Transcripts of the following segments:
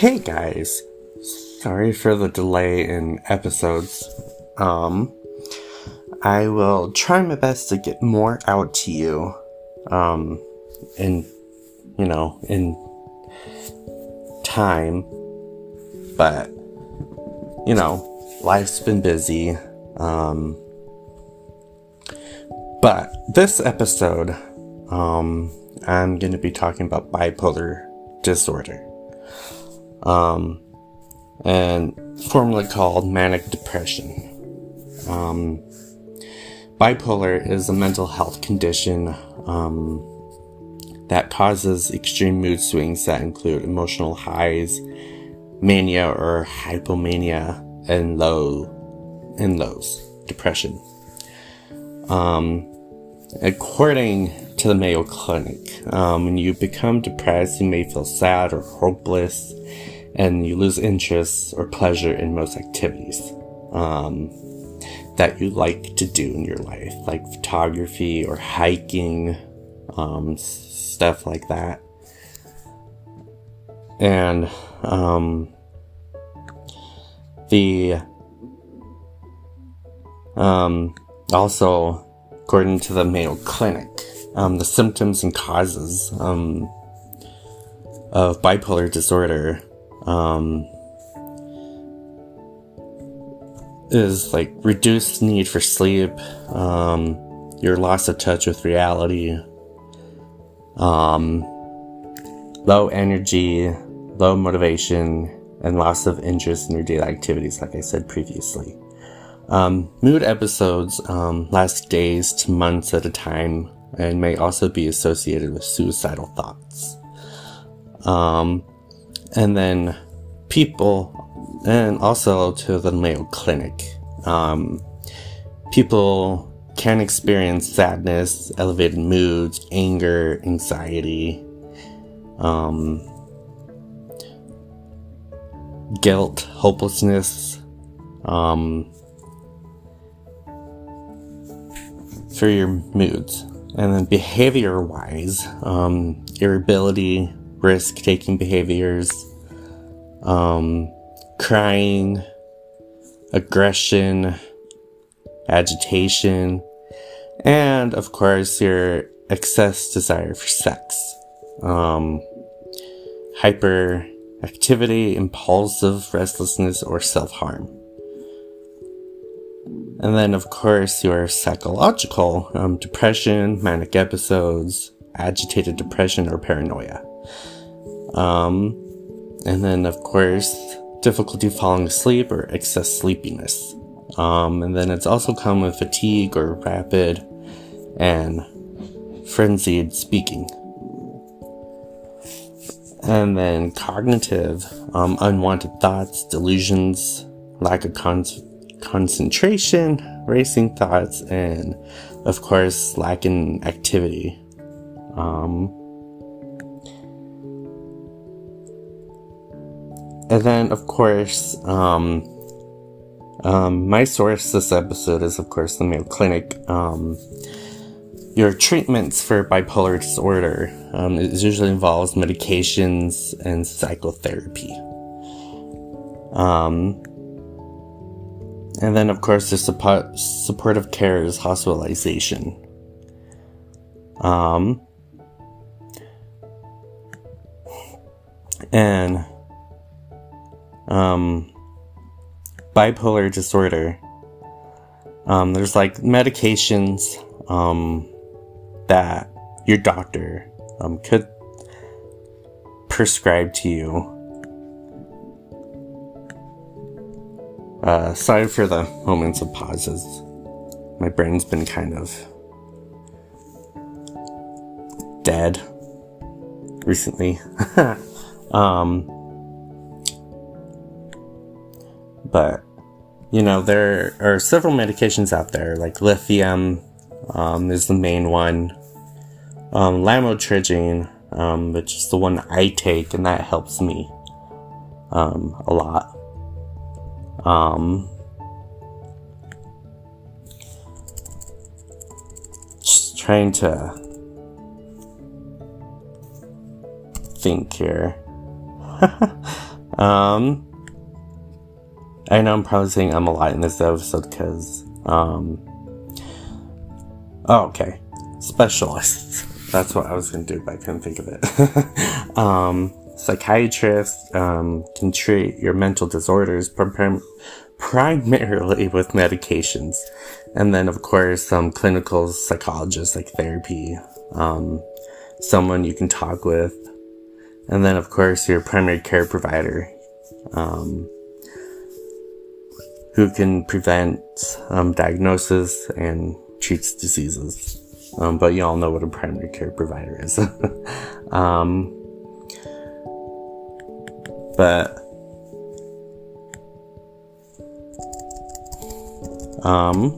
Hey guys, sorry for the delay in episodes. Um, I will try my best to get more out to you. Um, in, you know, in time. But, you know, life's been busy. Um, but this episode, um, I'm going to be talking about bipolar disorder. Um, and formerly called manic depression. Um, bipolar is a mental health condition um, that causes extreme mood swings that include emotional highs, mania or hypomania, and low and lows, depression. Um, according to the Mayo Clinic, um, when you become depressed, you may feel sad or hopeless, and you lose interest or pleasure in most activities um, that you like to do in your life, like photography or hiking, um, stuff like that. And um, the um, also, according to the Mayo Clinic, um, the symptoms and causes um, of bipolar disorder um, is like reduced need for sleep, um, your loss of touch with reality, um, low energy, low motivation, and loss of interest in your daily activities, like I said previously. Um, mood episodes um, last days to months at a time and may also be associated with suicidal thoughts. Um, and then people, and also to the Mayo Clinic, um, people can experience sadness, elevated moods, anger, anxiety, um, guilt, hopelessness, um, for your moods. And then behavior wise, um, irritability, risk taking behaviors, um, crying, aggression, agitation, and of course, your excess desire for sex. Um, hyperactivity, impulsive restlessness, or self harm. And then, of course, your psychological um, depression, manic episodes, agitated depression, or paranoia. Um, and then, of course, difficulty falling asleep or excess sleepiness. Um, and then it's also come with fatigue or rapid and frenzied speaking. And then cognitive, um, unwanted thoughts, delusions, lack of con- concentration, racing thoughts, and of course, lack in activity. Um, and then, of course, um, um, my source this episode is, of course, the Mayo Clinic. Um, your treatments for bipolar disorder um, it usually involves medications and psychotherapy. Um, and then, of course, the support, supportive care is hospitalization. Um, and um, bipolar disorder. Um, there's like medications um, that your doctor um, could prescribe to you. Uh, sorry for the moments of pauses. My brain's been kind of dead recently. um, but you know there are several medications out there like lithium um, is the main one. Um, lamotrigine um, which is the one i take and that helps me um, a lot. Um, just trying to think here. Um, I know I'm probably saying I'm a lot in this episode because, um, oh, okay. Specialists. That's what I was to do, but I couldn't think of it. um, psychiatrists um, can treat your mental disorders prim- primarily with medications. And then, of course, some clinical psychologists like therapy, um, someone you can talk with. And then, of course, your primary care provider, um, who can prevent um, diagnosis and treats diseases. Um, but you all know what a primary care provider is. um, but um,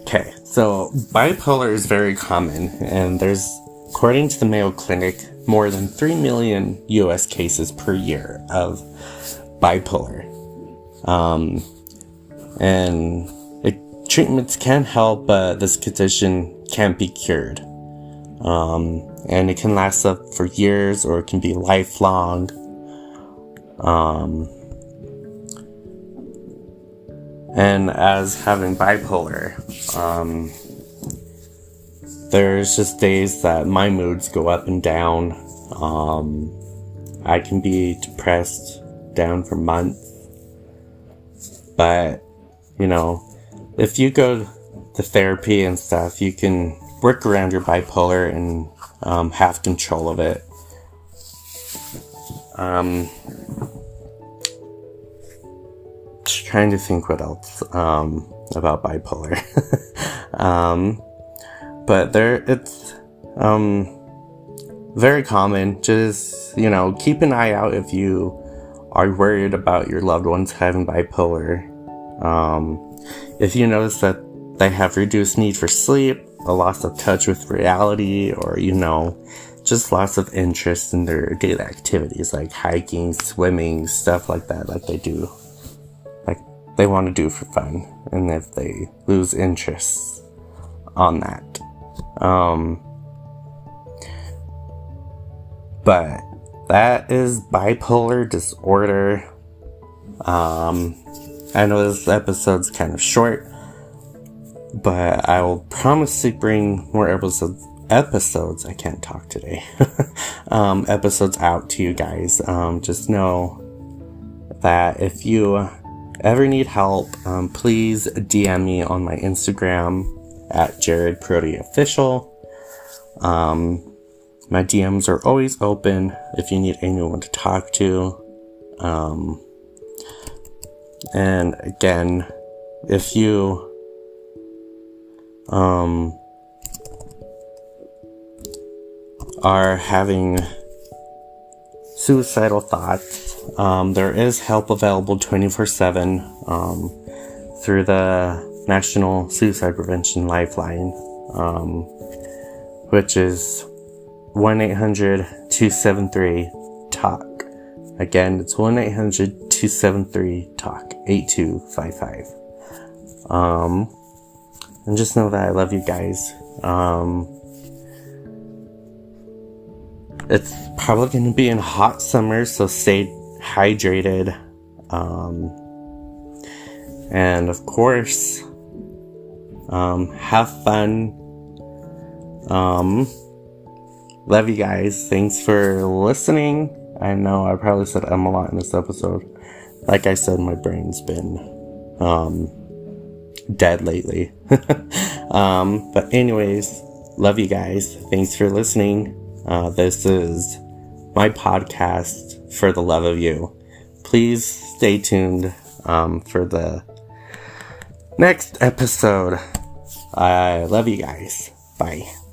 okay, so bipolar is very common, and there's, according to the Mayo Clinic, more than 3 million US cases per year of bipolar. Um, and it, treatments can help, but this condition can't be cured. Um, and it can last up for years or it can be lifelong. Um, and as having bipolar, um, there's just days that my moods go up and down. Um, I can be depressed down for months. But, you know, if you go to therapy and stuff, you can work around your bipolar and um, have control of it. Um, trying to think what else um, about bipolar. um, but there, it's um, very common. Just you know, keep an eye out if you are worried about your loved ones having bipolar. Um, if you notice that they have reduced need for sleep, a loss of touch with reality, or, you know, just lots of interest in their daily activities like hiking, swimming, stuff like that, like they do. Like they want to do for fun. And if they lose interest on that. Um, but that is bipolar disorder. Um, I know this episode's kind of short, but I will promise to bring more episodes. Episodes, I can't talk today. um, episodes out to you guys. Um, just know that if you ever need help, um, please DM me on my Instagram at Jared Prody Official. Um, my DMs are always open if you need anyone to talk to. Um, and again, if you um, are having suicidal thoughts, um, there is help available 24 7 um, through the National Suicide Prevention Lifeline, um, which is 1 800 273 TALK. Again, it's 1 800 273 TALK 8255. Um, and just know that I love you guys. Um, it's probably going to be in hot summer, so stay hydrated. Um, and of course, um, have fun. Um, love you guys. Thanks for listening. I know I probably said I'm a lot in this episode. Like I said, my brain's been, um, dead lately. um, but anyways, love you guys. Thanks for listening. Uh, this is my podcast for the love of you. Please stay tuned um, for the next episode. I love you guys. Bye.